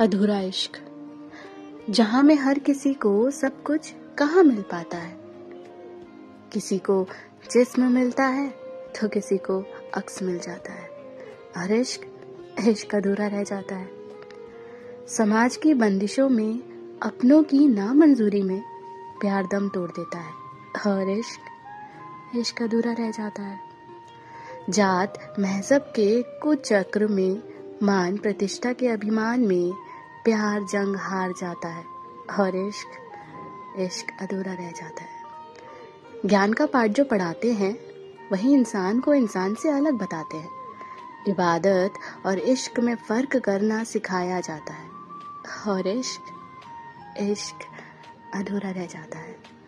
अधूरा इश्क, जहाँ में हर किसी को सब कुछ कहाँ मिल पाता है। किसी को जिस्म मिलता है तो किसी को अक्स मिल जाता है हर इश्क इश्क अधूरा रह जाता है। समाज की बंदिशों में, अपनों की नामंजूरी में, प्यार दम तोड़ देता है, और इश्क इश्क अधूरा रह जाता है। जात, महजब के कुछ चक्र में मान प्रतिष्ठा के अभिमान में प्यार जंग हार जाता है और इश्क इश्क अधूरा रह जाता है। ज्ञान का पाठ जो पढ़ाते हैं, वही इंसान को इंसान से अलग बताते हैं। इबादत और इश्क में फ़र्क करना सिखाया जाता है और इश्क इश्क अधूरा रह जाता है।